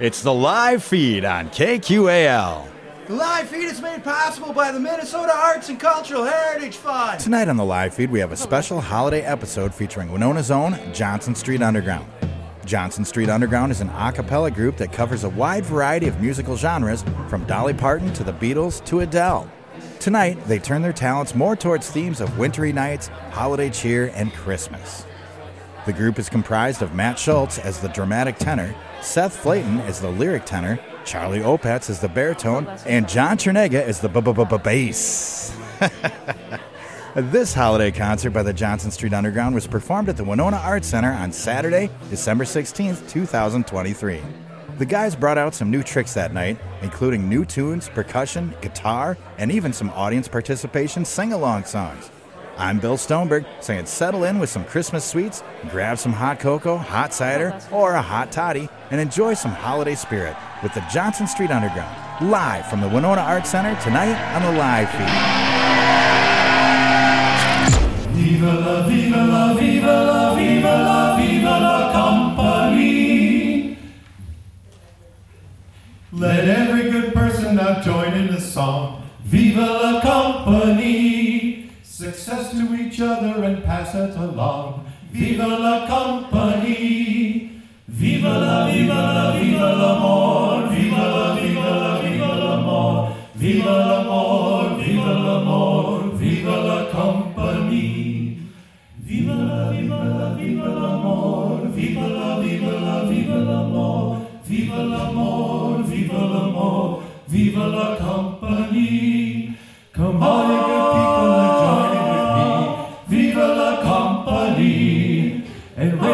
It's the live feed on KQAL. The live feed is made possible by the Minnesota Arts and Cultural Heritage Fund. Tonight on the live feed, we have a special holiday episode featuring Winona's own Johnson Street Underground. Johnson Street Underground is an a cappella group that covers a wide variety of musical genres, from Dolly Parton to the Beatles to Adele. Tonight, they turn their talents more towards themes of wintry nights, holiday cheer, and Christmas. The group is comprised of Matt Schultz as the dramatic tenor, Seth Flatten as the lyric tenor, Charlie Opatz as the baritone, and John Chernega as the ba ba ba ba bass. This holiday concert by the Johnson Street Underground was performed at the Winona Arts Center on Saturday, December 16th, 2023. The guys brought out some new tricks that night, including new tunes, percussion, guitar, and even some audience participation sing along songs. I'm Bill Stoneberg, saying settle in with some Christmas sweets, grab some hot cocoa, hot cider, or a hot toddy, and enjoy some holiday spirit with the Johnson Street Underground, live from the Winona Arts Center tonight on the live feed. Viva la, viva la, viva la, viva la, viva la company. Let every good person now join in the song. Viva la company. Success to each other and pass it along. Viva la company. Viva la, viva la, viva l'amor. Viva la, viva la, viva l'amor. Viva l'amor, viva l'amor, viva la company. Viva la, viva la, viva l'amor. Viva la, viva la, viva l'amor. Viva l'amor, viva l'amor, viva la company. Come on, people, And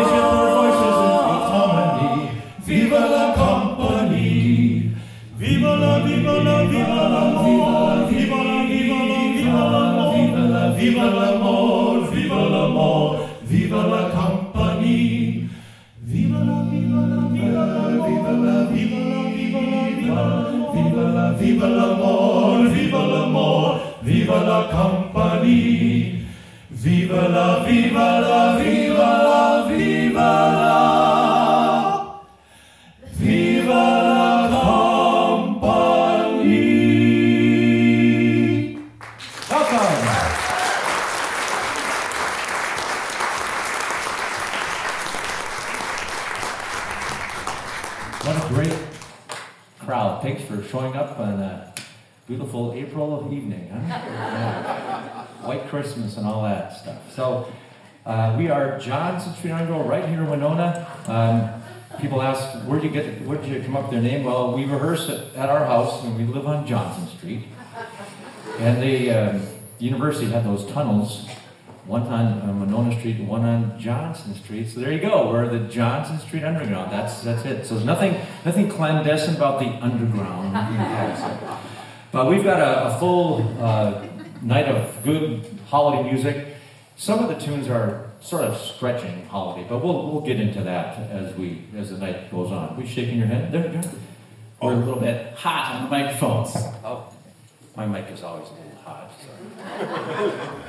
Johnson Street. So there you go. We're the Johnson Street Underground. That's that's it. So there's nothing nothing clandestine about the underground. but we've got a, a full uh, night of good holiday music. Some of the tunes are sort of stretching holiday, but we'll we'll get into that as we as the night goes on. We shaking your head there, John? We're a little bit hot on the microphones. Oh, my mic is always a little hot. Sorry.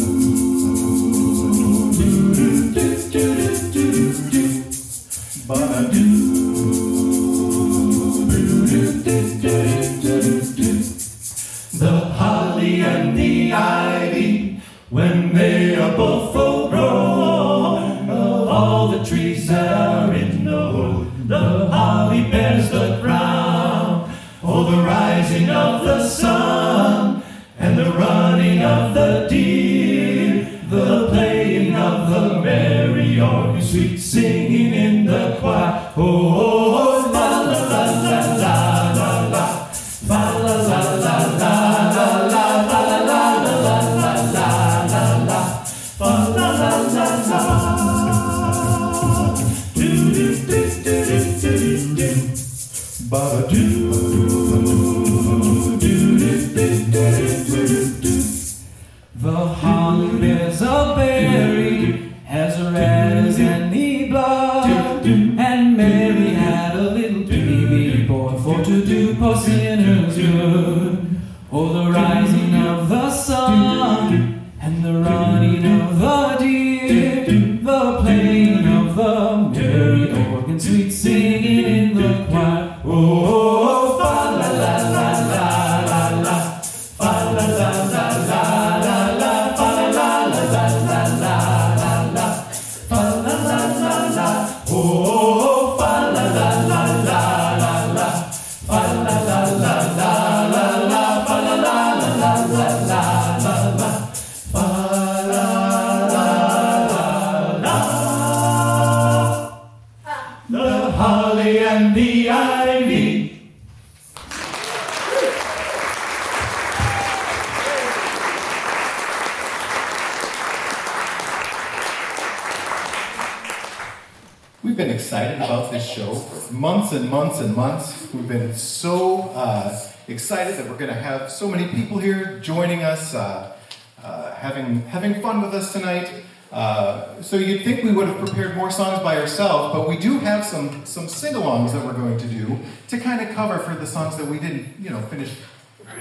been excited about this show months and months and months. We've been so uh, excited that we're going to have so many people here joining us, uh, uh, having having fun with us tonight. Uh, so you'd think we would have prepared more songs by ourselves, but we do have some some sing-alongs that we're going to do to kind of cover for the songs that we didn't, you know, finish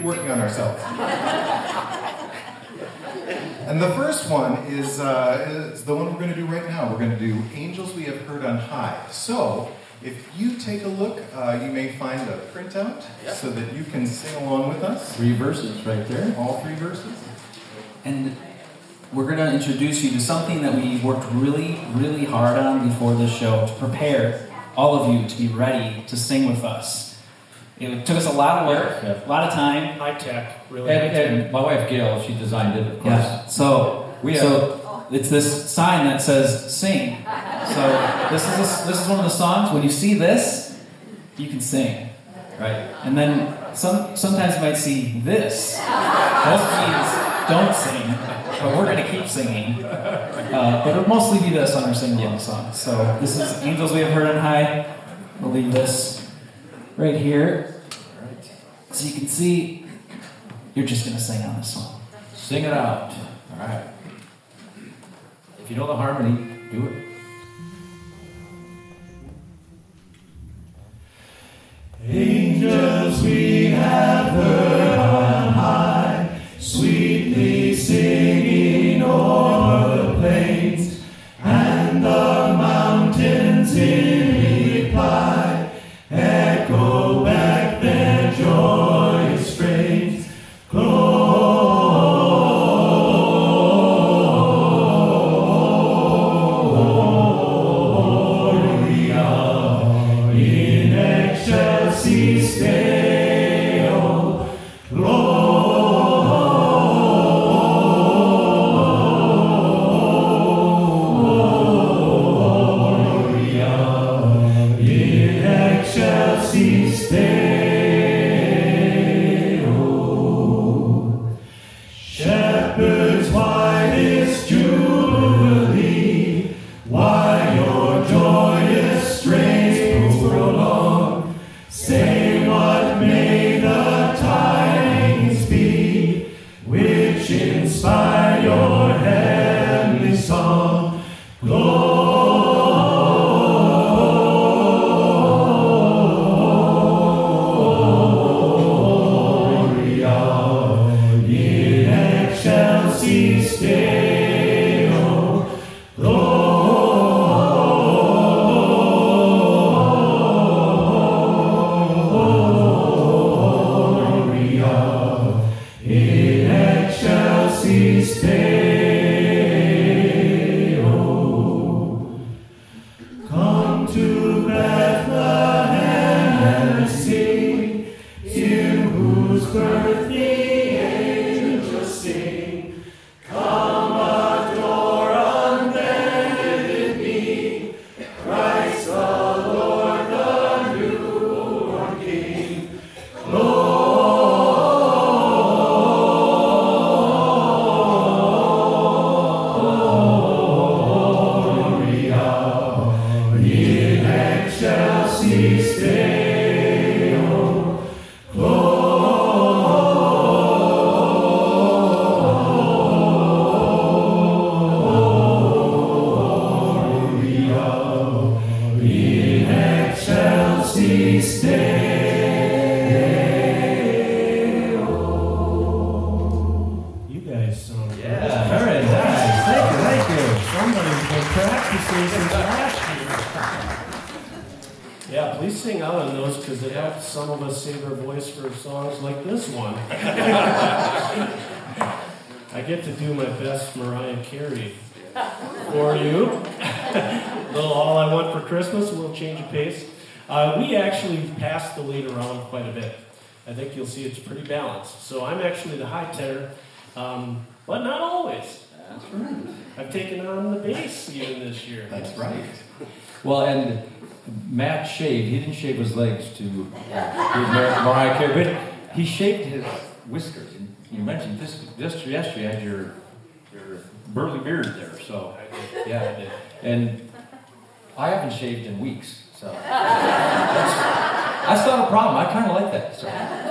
working on ourselves. And the first one is, uh, is the one we're going to do right now. We're going to do Angels We Have Heard on High. So, if you take a look, uh, you may find a printout so that you can sing along with us. Three verses right there. All three verses. And we're going to introduce you to something that we worked really, really hard on before this show to prepare all of you to be ready to sing with us. It took us a lot of work, Yeah. a lot of time. High tech, really. high And, tech. and my wife Gail, she designed it, of course. Yeah. So We have- so it's this sign that says "sing." So this is a, this is one of the songs. When you see this, you can sing. Right. And then some sometimes you might see this. That means don't sing, but we're gonna keep singing. Uh, but it'll mostly be this on our sing-along song. So this is "Angels We Have Heard on High." We'll leave this right here, so you can see. You're just gonna sing on this song. Sing it out. All right. If you know the harmony, do it. Angels we have heard on high, sweetly singing o'er the plains, and the mountains the high tenor, um, but not always. That's right. I've taken on the bass even this year. That's right. Well, and Matt shaved. He didn't shave his legs to uh, Mariah Carey, but he shaved his whiskers. And you mentioned this just yesterday you had your your burly beard there. So yeah, and I haven't shaved in weeks. So that's, that's not a problem. I kind of like that. So.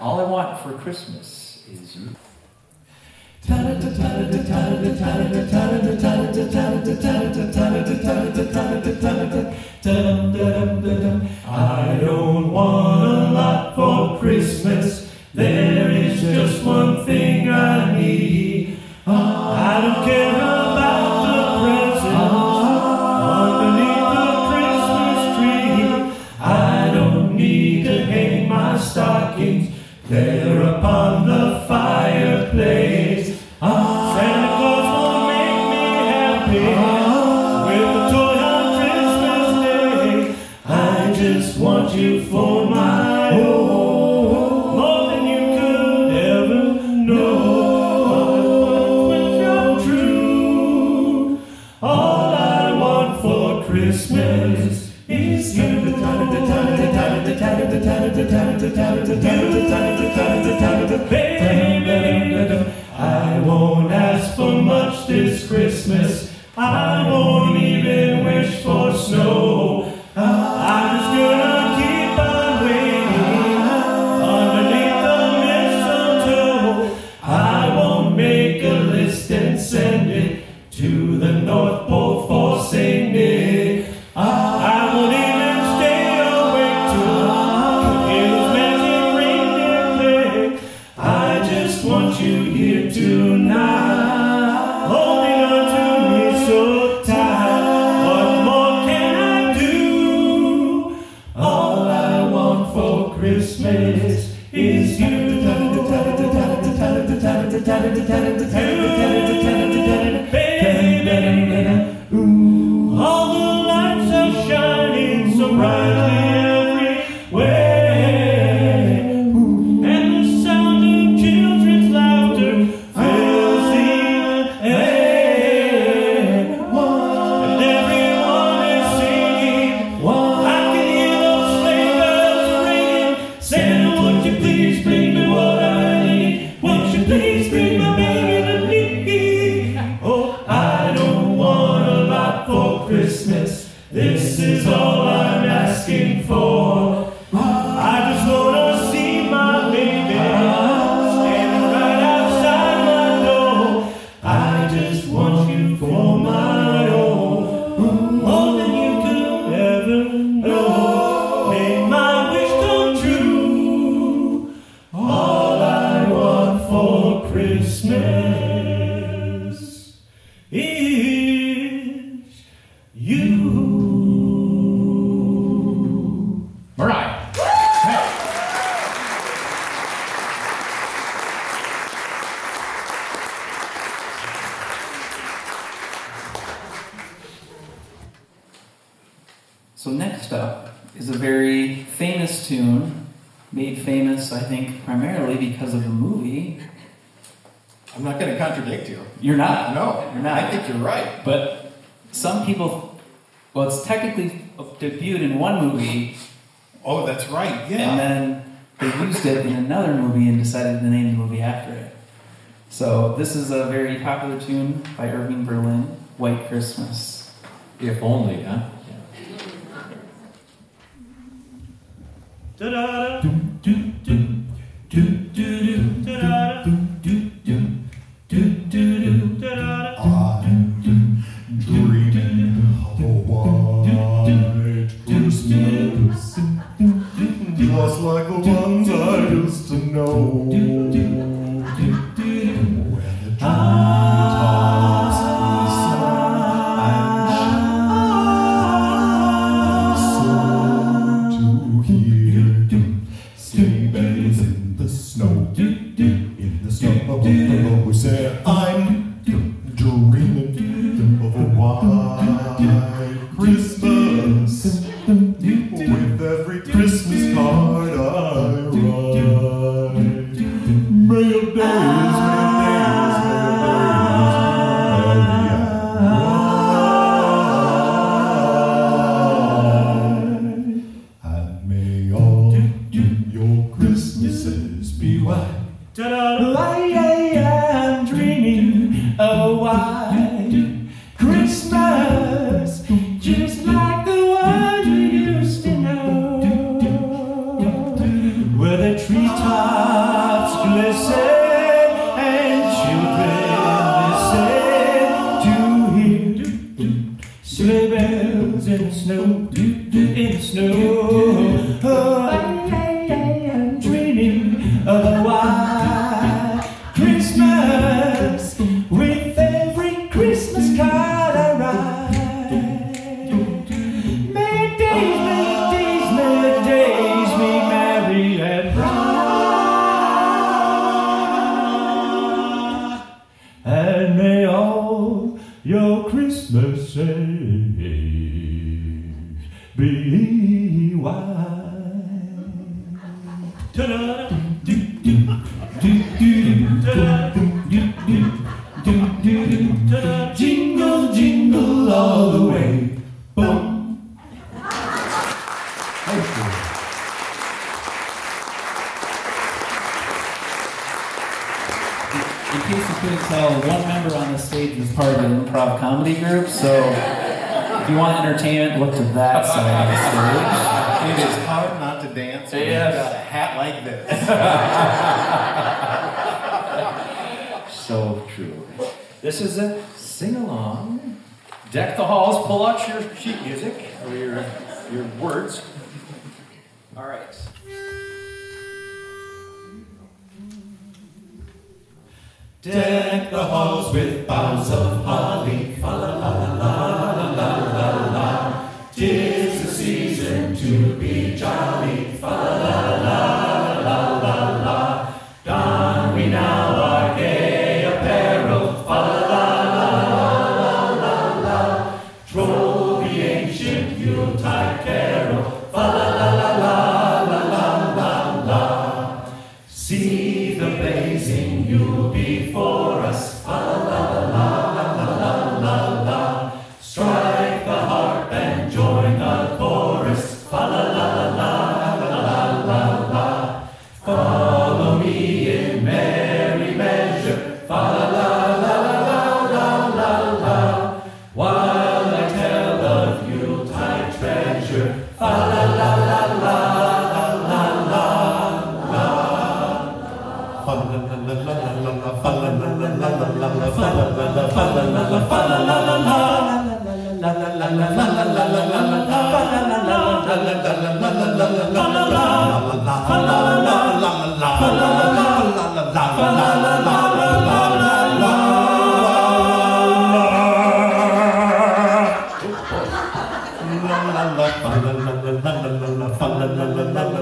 All I want for Christmas is you. I don't want a lot for Christmas. There is just one thing I need. I don't care. There upon the fireplace, ah, Santa Claus will make me happy ah, with a toy on Christmas Day. I just want you for. popular tune by Irving Berlin, White Christmas. If only, huh? Yeah. Da-da-da. Deck the halls with boughs of holly, fa la la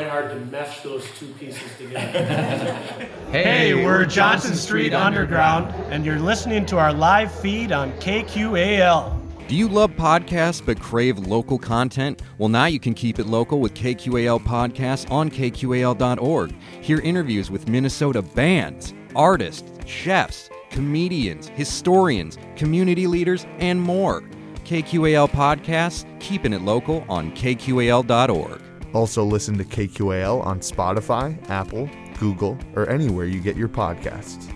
really hard to mesh those two pieces together. Hey, we're Johnson Street Underground, and you're listening to our live feed on KQAL. Do you love podcasts but crave local content? Well, now you can keep it local with KQAL Podcasts on KQAL.org. Hear interviews with Minnesota bands, artists, chefs, comedians, historians, community leaders, and more. KQAL Podcasts, keeping it local on KQAL.org. Also, listen to KQAL on Spotify, Apple, Google, or anywhere you get your podcasts.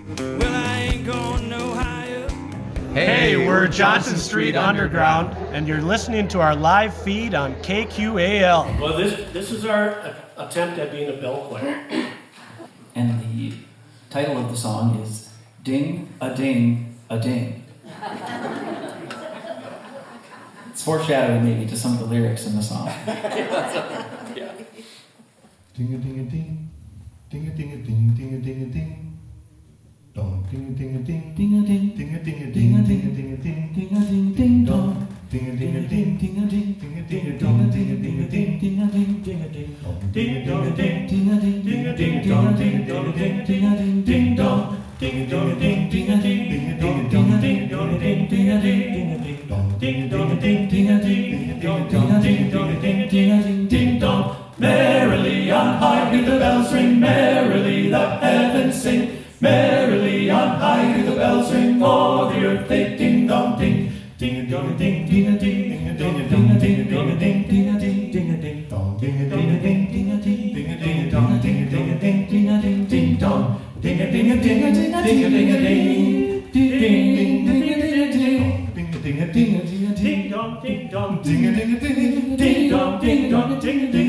Hey, we're Johnson Street Underground, and you're listening to our live feed on KQAL. well, this this is our attempt at being a bell choir. And the title of the song is Ding a Ding a Ding. It's foreshadowing maybe to some of the lyrics in the song. Ding a ding a ding. Ding a ding a ding ding a ding a ding. Dong ding a ding a ding. Ding a ding. Ding a ding a Ding ding ding. ding a ding a ding. Ding a ding ding dong. Ding a ding a ding. Ding a ding. Ding a ding a Ding dong. Ding a ding. ding a ding. Ding a ding. Ding a ding. Ding a ding a ding. Ding a ding. Ding a ding Ding dong. a Ding ding. a ding a ding. Ding a ding ding dong. Ding a ding a ding Ding a ding. Ding a ding Ding dong. a Ding ding. a ding a ding. Ding a ding. ding a ding. Dong. Ding dong a ding Ding a ding. Ding a Ding a ding. ding a ding. Ding a ding ding dong. Merrily on high do the bells ring, merrily the heavens sing. Merrily on high do the bells ring, o'er the earth they ding dong ding. Ding a ding a ding, ding a ding, ding a ding a ding a ding a ding a ding, ding a ding, ding a ding. Dong ding a ding a ding. Ding a ding. Ding a ding a dong. Ding a ding a ding. Ding a ding Ding dong, ding a ding a ding a ding a ding a ding a ding. ding ding ding ding ding ding. Ding a ding a ding. Ding dong, ding dong, Ding a ding a ding. ding dong, ding dong, ding a ding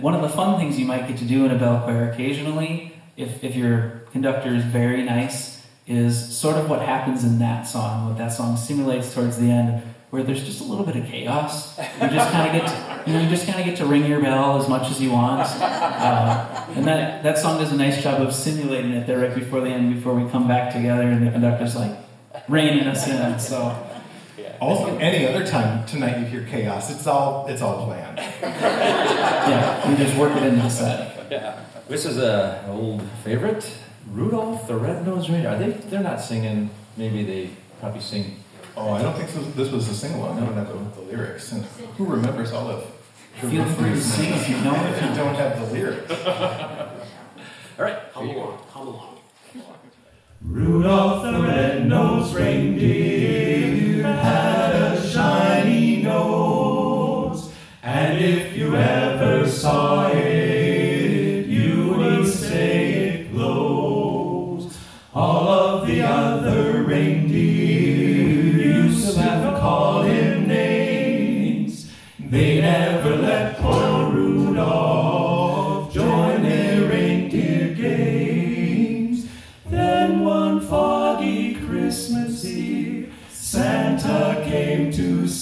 one of the fun things you might get to do in a bell choir occasionally, if, if your conductor is very nice, is sort of what happens in that song, what that song simulates towards the end, where there's just a little bit of chaos. You just kind of get to, you know, you just kind of get to ring your bell as much as you want. Uh, and that, that song does a nice job of simulating it there right before the end, before we come back together and the conductor's like reining us in. So Also, any other time tonight you hear chaos, it's all it's all planned. yeah, we just work it into the set. Yeah. This is a old favorite, Rudolph the Red-Nosed Reindeer. Are they? They're not singing. Maybe they probably sing. Oh, I don't think so. this was a sing along. I don't have the, the lyrics. And who remembers all of the Feel free to sing if you know it. if you don't have the lyrics? All right. Come along, come along. Rudolph the red-nosed reindeer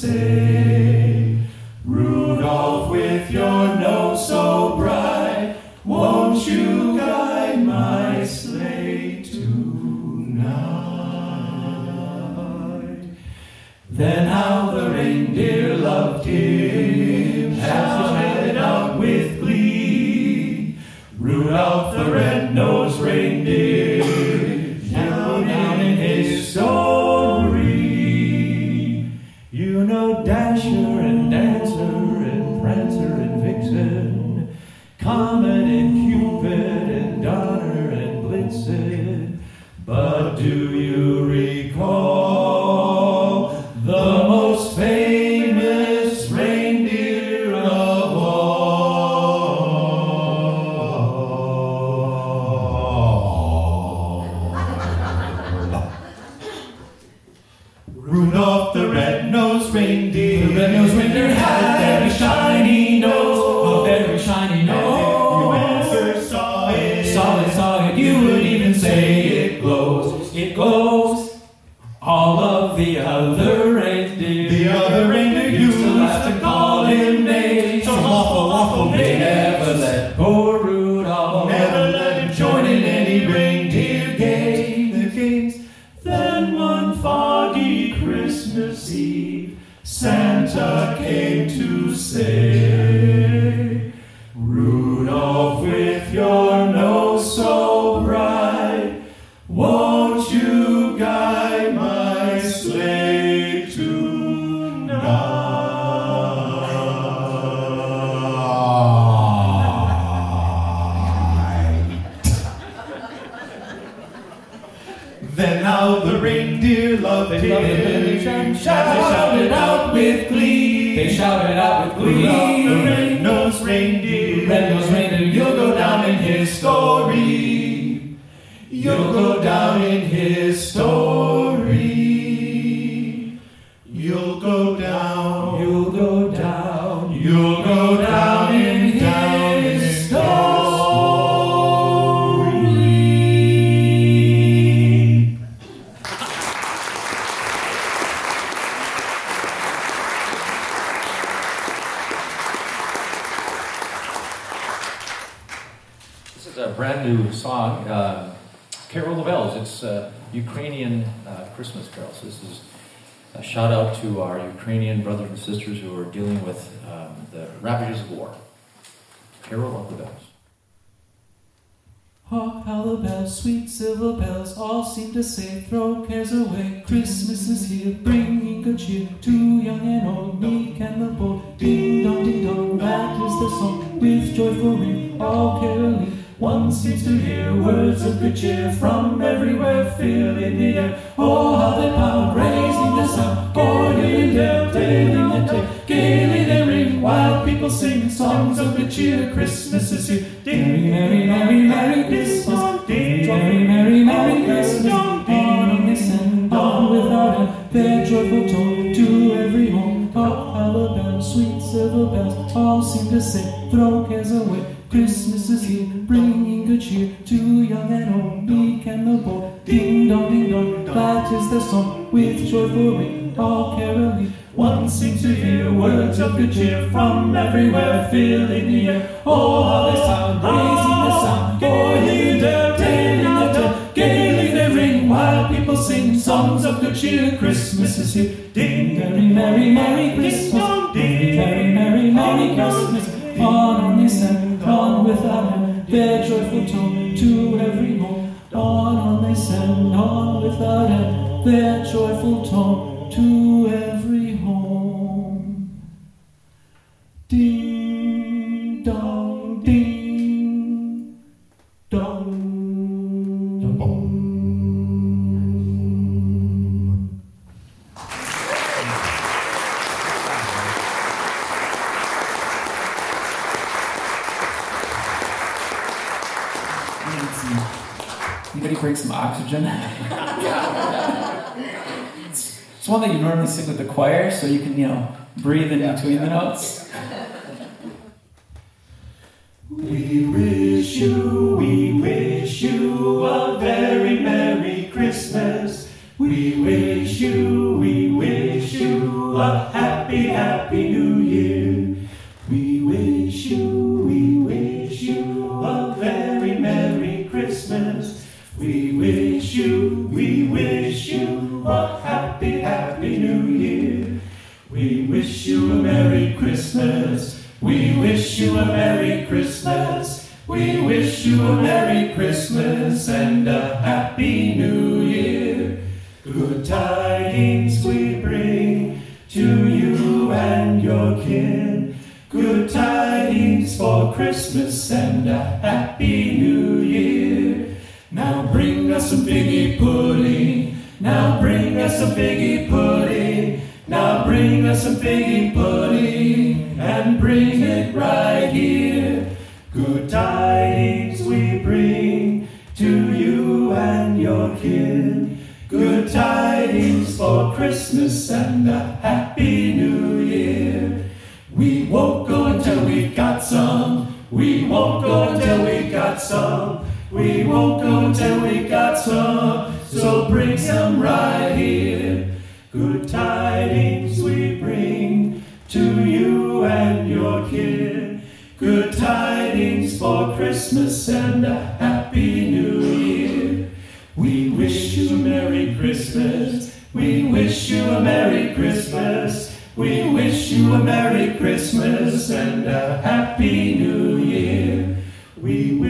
say, Christmas carols. This is a shout out to our Ukrainian brothers and sisters who are dealing with um, the ravages of war. Carol of the Bells. Hark how the bells, sweet silver bells, all seem to say, throw cares away. Christmas is here, bringing good cheer to young and old, meek and the bold. Ding dong, ding dong, that is the song, with joyful ring, all caroling. One seems to hear words of good cheer from everywhere, filling the air. Oh, how they pound, raising the sound, boiling down, tailing the tale. Gaily they ring, while people sing songs of good cheer. Christmas is here. Ding, merry, merry, merry Christmas. Ding, merry, merry, merry Christmas. On they send on without end their joyful tone to every home. The bells, sweet silver bells, all seem to say, throw cares away. Christmas is here, bringing good cheer to young and old, meek and the bold. Ding dong, ding dong, that is their song, with joyful ring, all caroling. One seems to hear words of good cheer from everywhere, filling the air. Oh, how they sound, raising the sound, their tailing the tale. Gaily they ring, while people sing songs of good cheer. Christmas is here. Ding, merry, merry, merry Christmas. Ding, merry, merry, merry Christmas. On on they send, on without end, their joyful tone to every home. On on they send, on without end, their joyful tone to every home. Ding Anybody some oxygen? it's, it's one that you normally sing with the choir, so you can, you know, breathe in between the notes. We wish you, we wish you a very Merry Christmas. We wish you, we wish you a happy, happy Merry Christmas and a Happy New Year. Good tidings we bring to you and your kin. Good tidings for Christmas and a Happy New Year. Now bring us some figgy pudding. Now bring us some figgy pudding. Now bring us some figgy pudding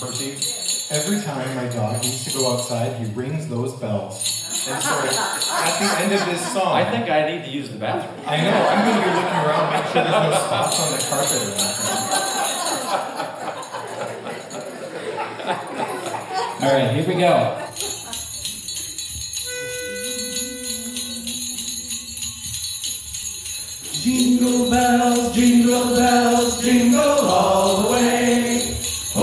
Percy? Every time my dog needs to go outside, he rings those bells. And so at the end of this song, I think I need to use the bathroom. I know, I'm going to be looking around, make sure there's no spots on the carpet or anything. All right, here we go. Jingle bells, jingle bells, jingle all the way.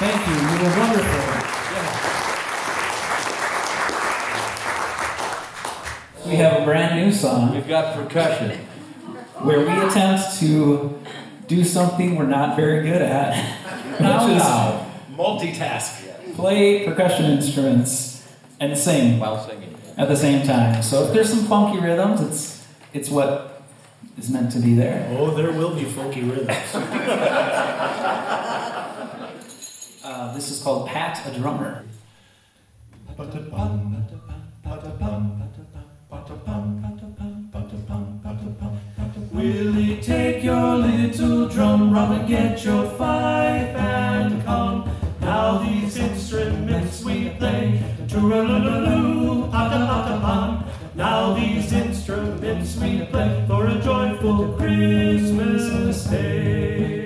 Thank you. You were wonderful. We have a brand new song We've got percussion. where we attempt to do something we're not very good at, which is Multitask. play percussion instruments and sing While singing. at the same time. So if there's some funky rhythms, it's it's what is meant to be there. Oh, there will be funky rhythms. Uh, this is called Pat a Drummer. Willie, take your little drum, rum and get your fife and come. Now these instruments we play, tooraloo, ata. Now these instruments we play for a joyful Christmas day.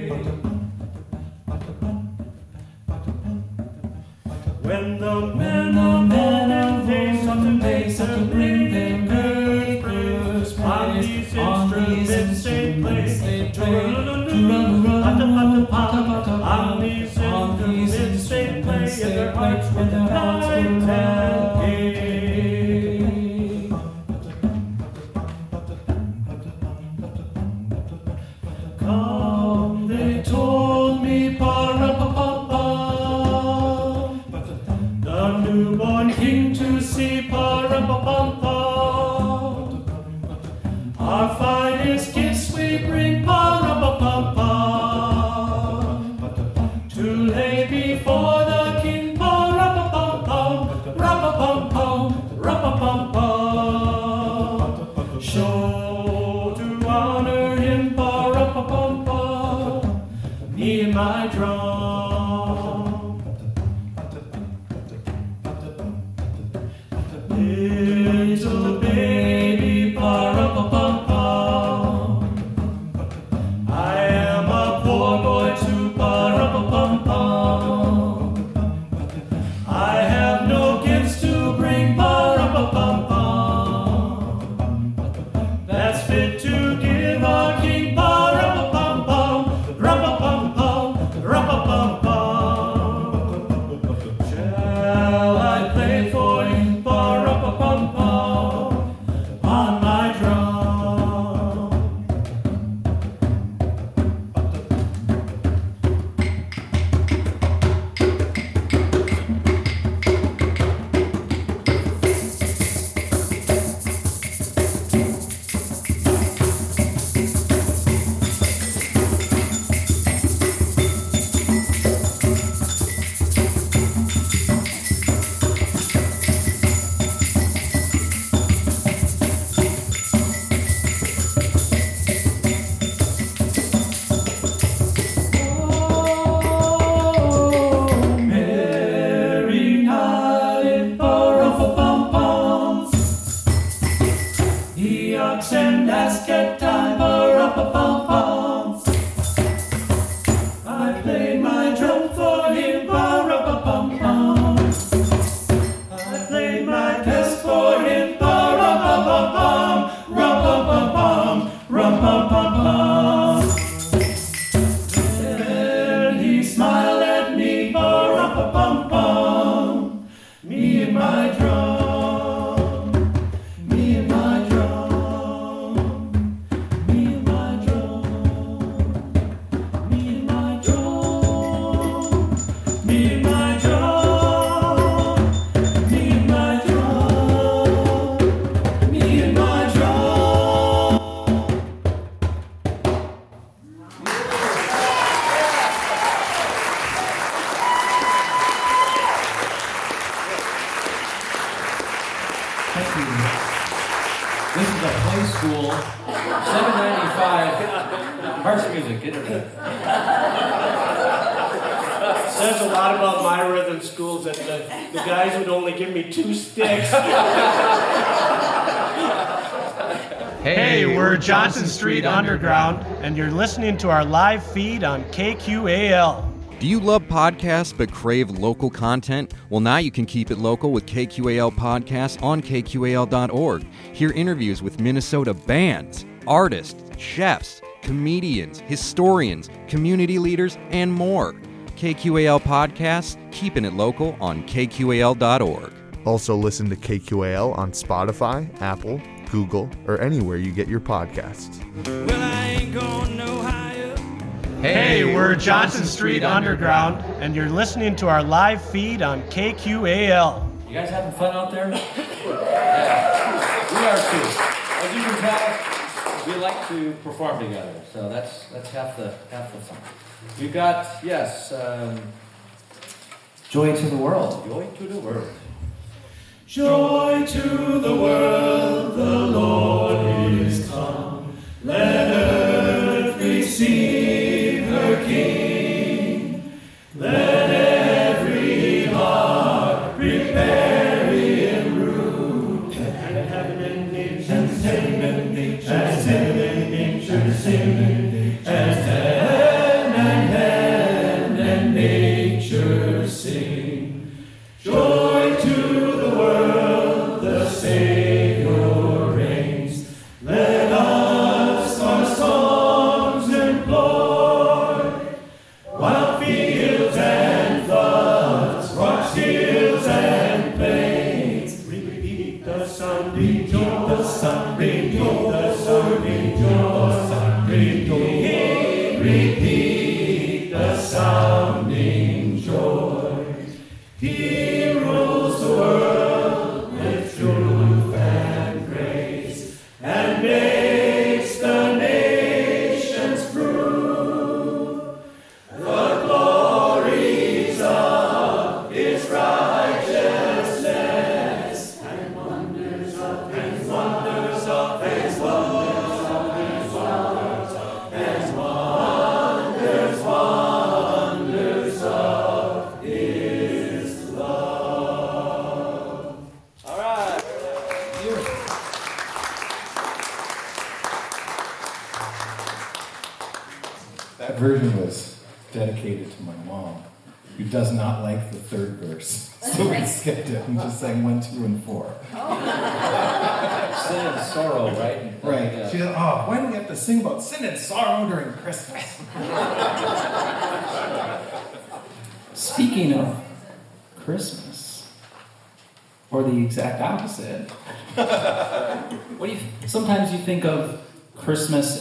My drum. Johnson Street Underground, and you're listening to our live feed on KQAL. Do you love podcasts but crave local content? Well, now you can keep it local with KQAL Podcasts on KQAL.org. Hear interviews with Minnesota bands, artists, chefs, comedians, historians, community leaders, and more. KQAL Podcasts, keeping it local on KQAL.org. Also, listen to KQAL on Spotify, Apple, Google, or anywhere you get your podcasts. Hey, we're Johnson Street Underground, and you're listening to our live feed on KQAL. You guys having fun out there? Yeah. We are too. As you can tell, we like to perform together, so that's that's half the half the fun. We've got yes, um, Joy to the world. joy to the world. Joy to the world, the Lord is come. Let earth receive her King. Let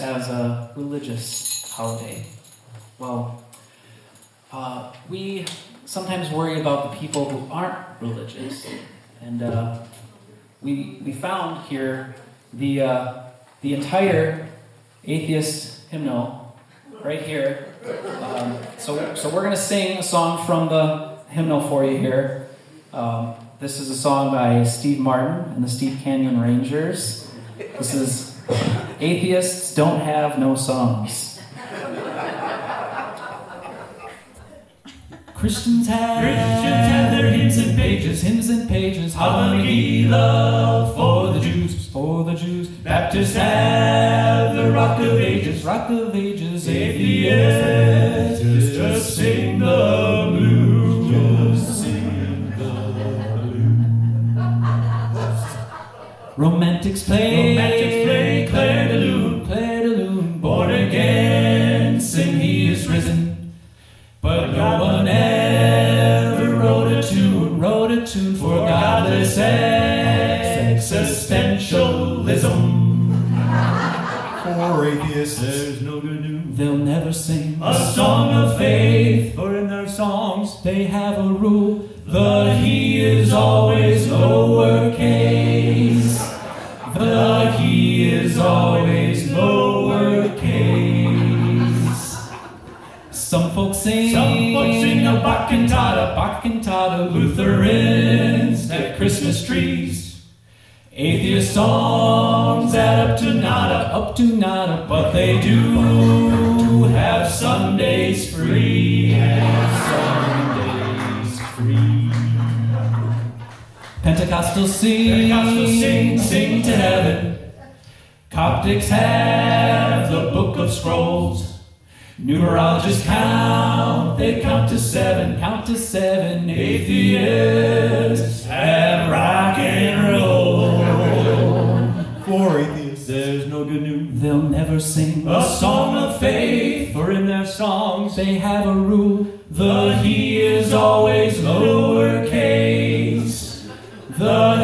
as a religious holiday. Well, uh, we sometimes worry about the people who aren't religious, and uh, we we found here the uh, the entire atheist hymnal right here. Um, so so we're gonna sing a song from the hymnal for you here. Um, this is a song by Steve Martin and the Steve Canyon Rangers. This is Atheists Don't Have No Songs. Christians have, Christians have their hymns and pages, hymns and pages. Havanagila for the Jews, for the Jews. Baptists have the Rock of Ages, Rock of Ages. Atheists just sing the blues, just sing the blues. Romantics play, romantics play. Claire de Lune, Claire de Lune. Born again, sing He is risen. But no one ever wrote a tune, wrote a tune for godless existentialism. For atheists, There's no good news. They'll never sing a song of faith, for in their songs they have a rule. The he is always sing, some folks sing a Bach cantata, Bach cantata. Lutherans have Christmas trees. Atheist songs add up to nada, up to nada, but they do have Sundays free. Have Sundays free. Pentecostals sing, Pentecostals sing, sing to heaven. Coptics have the Book of Scrolls. Numerologists count, they count to seven, count to seven. Atheists have rock and roll. for atheists, There's no good news. They'll never sing a song of faith, for in their songs they have a rule. The he is always lowercase. The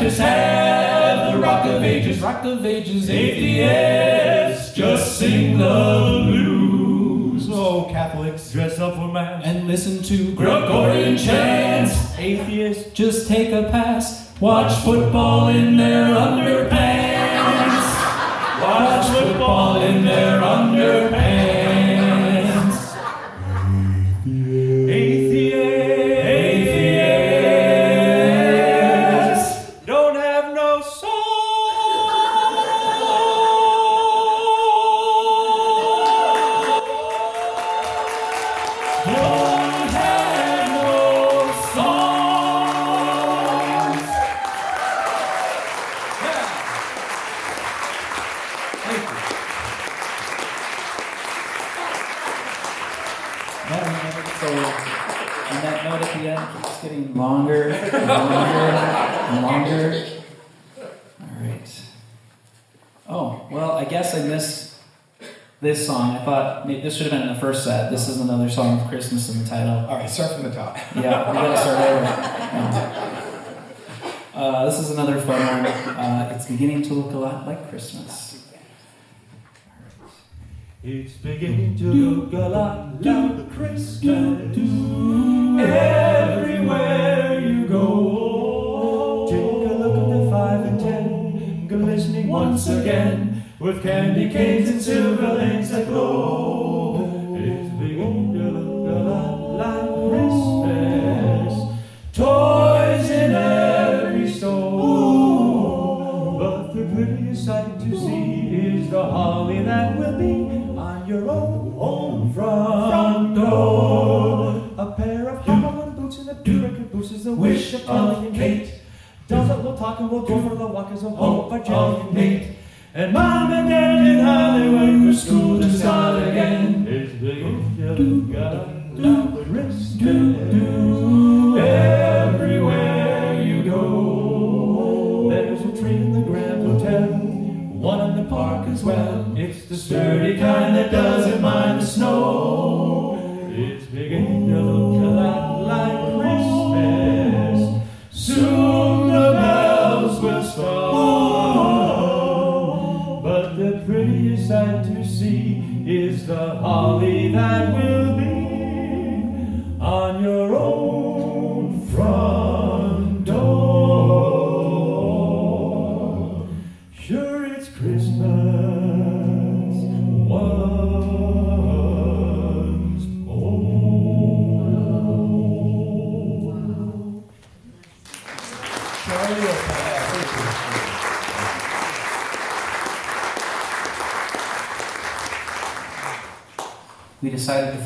Baptists have the Rock of Ages, Rock of Ages. Atheists just sing the blues. Oh, Catholics, Dress up for mass and listen to Gregorian chants. Atheists just take a pass. Watch football in their underpants. Watch football in their underpants. Thought maybe this should have been in the first set. This is another song of Christmas in the title. All right, start from the top. Yeah, we gotta start over. No. Uh, this is another fun one. Uh, it's beginning to look a lot like Christmas. It's beginning to look a lot like Christmas everywhere you go. Take a look at the five and ten, glistening once again with candy canes and silver links that glow. It's the to look a lot like Christmas. Toys in every store, but the prettiest sight to see is the holly that will be on your own, home front, door. A pair of hobble boots and a pair of boots is the wish of Kelly and Kate. Does it, we'll talk and we'll go for the walk as a home for Jelly and Nate. And mom and dad in Hollywood for school to start again. It's the gift of got.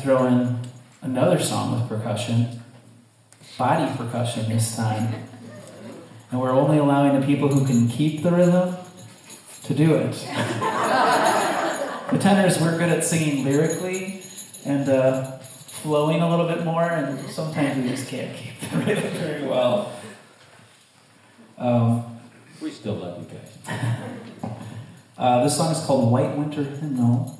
throw in another song with percussion, body percussion this time. And we're only allowing the people who can keep the rhythm to do it. the tenors, we're good at singing lyrically and uh, flowing a little bit more, and sometimes we just can't keep the rhythm very well. Um, we still love you guys. uh, this song is called White Winter Hymnal.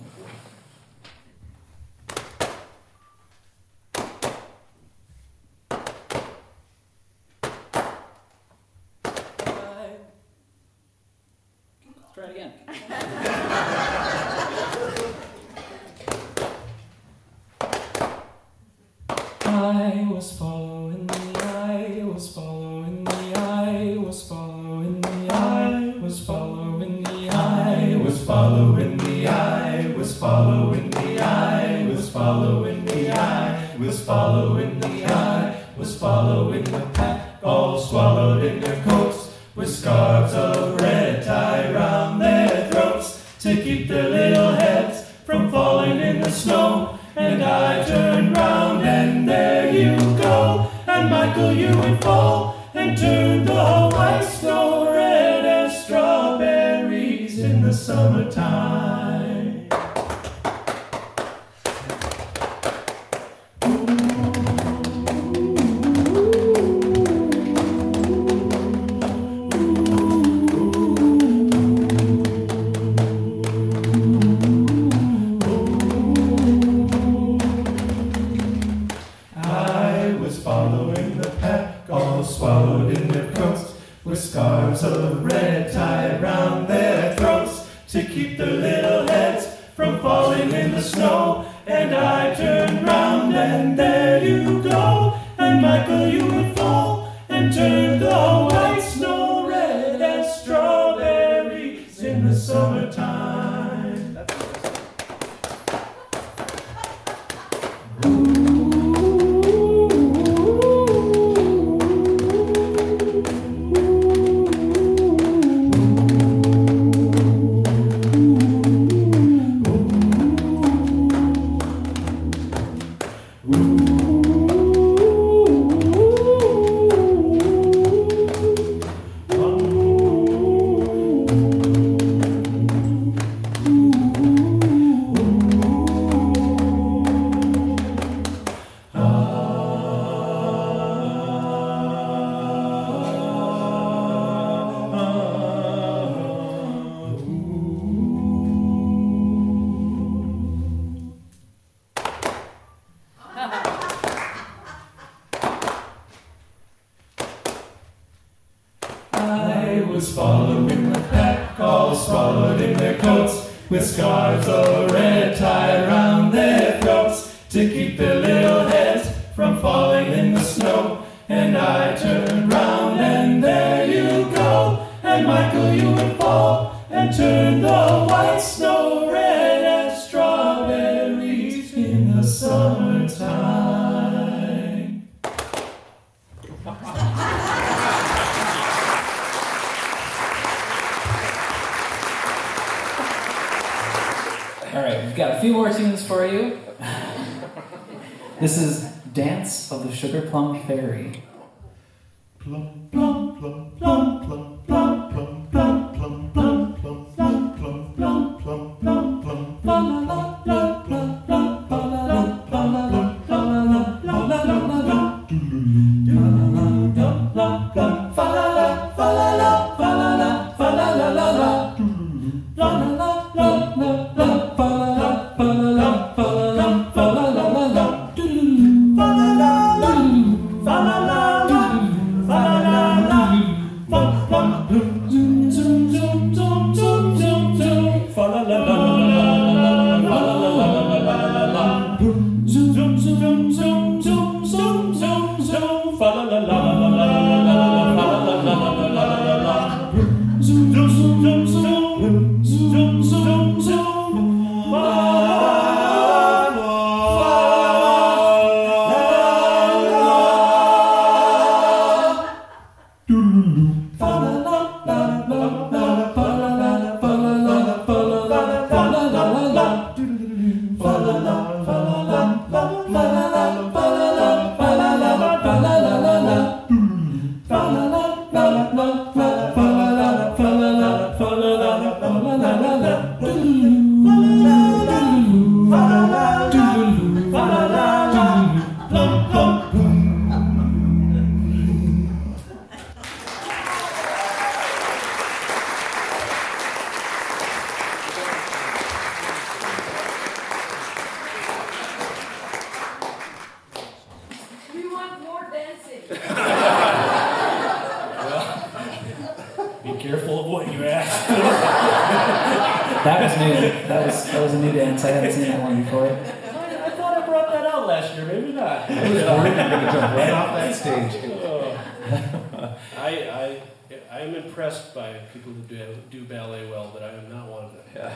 Michael, you would fall and turn.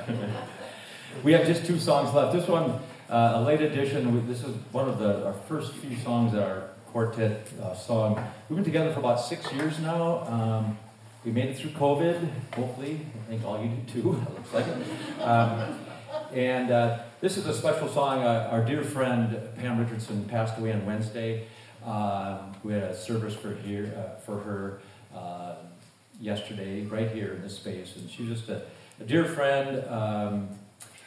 We have just two songs left. This one, uh, a late edition. we- This is one of the our first few songs that our quartet uh, song. We've been together for about six years now. Um, we made it through COVID. Hopefully, I think all you did too. It looks like it. Um, and uh, this is a special song. Uh, our dear friend Pam Richardson passed away on Wednesday. Um, we had a service for here uh, for her uh, yesterday, right here in this space, and she was just a, a dear friend. Um,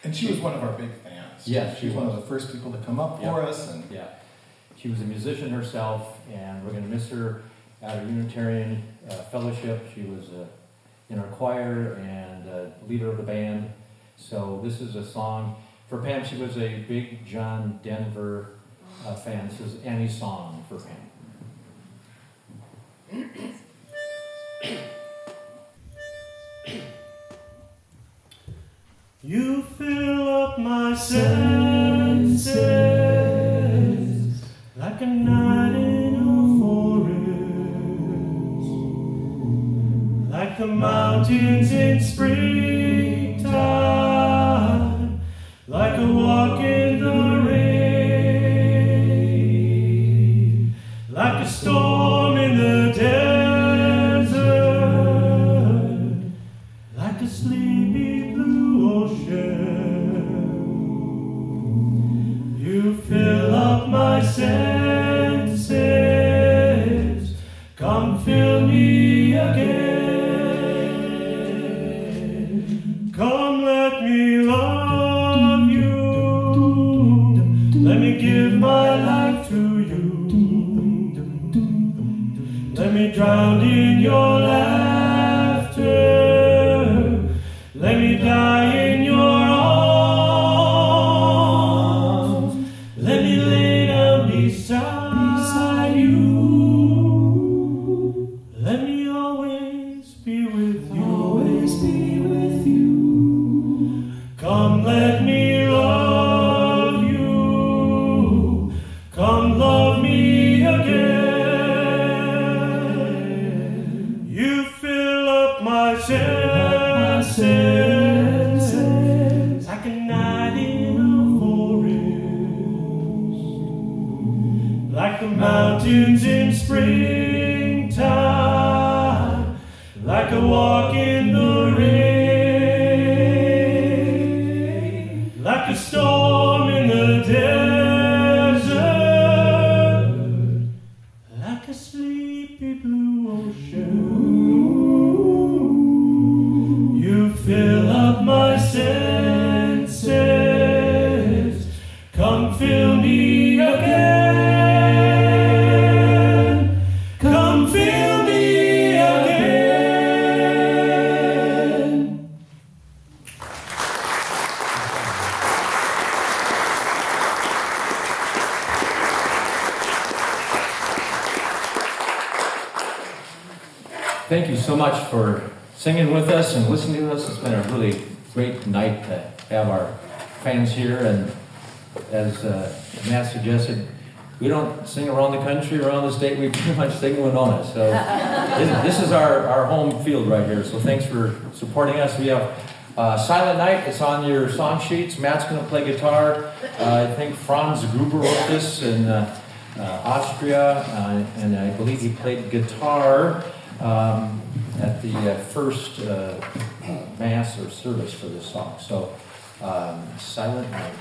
And she was one of our big fans. Yes, she was one of the first people to come up Yeah. for us, and Yeah. She was a musician herself, and we're going to miss her at our Unitarian uh, Fellowship. She was uh, in our choir and uh, leader of the band. So this is a song for Pam. She was a big John Denver uh, fan. This is Annie's song for Pam. You fill up my senses like a night in a forest, like the mountains in springtime, like a walk in We pretty much sing Winona. So this, this is our, our home field right here. So thanks for supporting us. We have uh, Silent Night. It's on your song sheets. Matt's going to play guitar. Uh, I think Franz Gruber wrote this in uh, uh, Austria, uh, and I believe he played guitar um, at the uh, first mass or service for this song. So, um, Silent Night.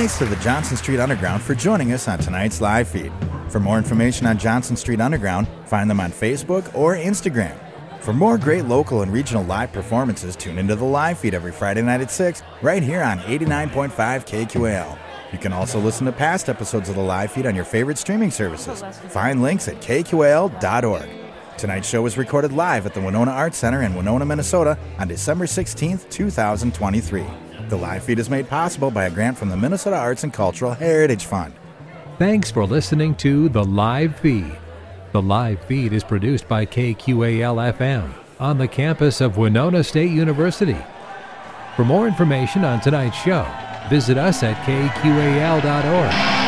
Thanks to the Johnson Street Underground for joining us on tonight's live feed. For more information on Johnson Street Underground, find them on Facebook or Instagram. For more great local and regional live performances, tune into the live feed every Friday night at 6, right here on 89.5 KQAL. You can also listen to past episodes of the live feed on your favorite streaming services. Find links at kqal.org. Tonight's show was recorded live at the Winona Arts Center in Winona, Minnesota on December 16th, 2023. The live feed is made possible by a grant from the Minnesota Arts and Cultural Heritage Fund. Thanks for listening to The Live Feed. The live feed is produced by KQAL FM on the campus of Winona State University. For more information on tonight's show, visit us at kqal.org.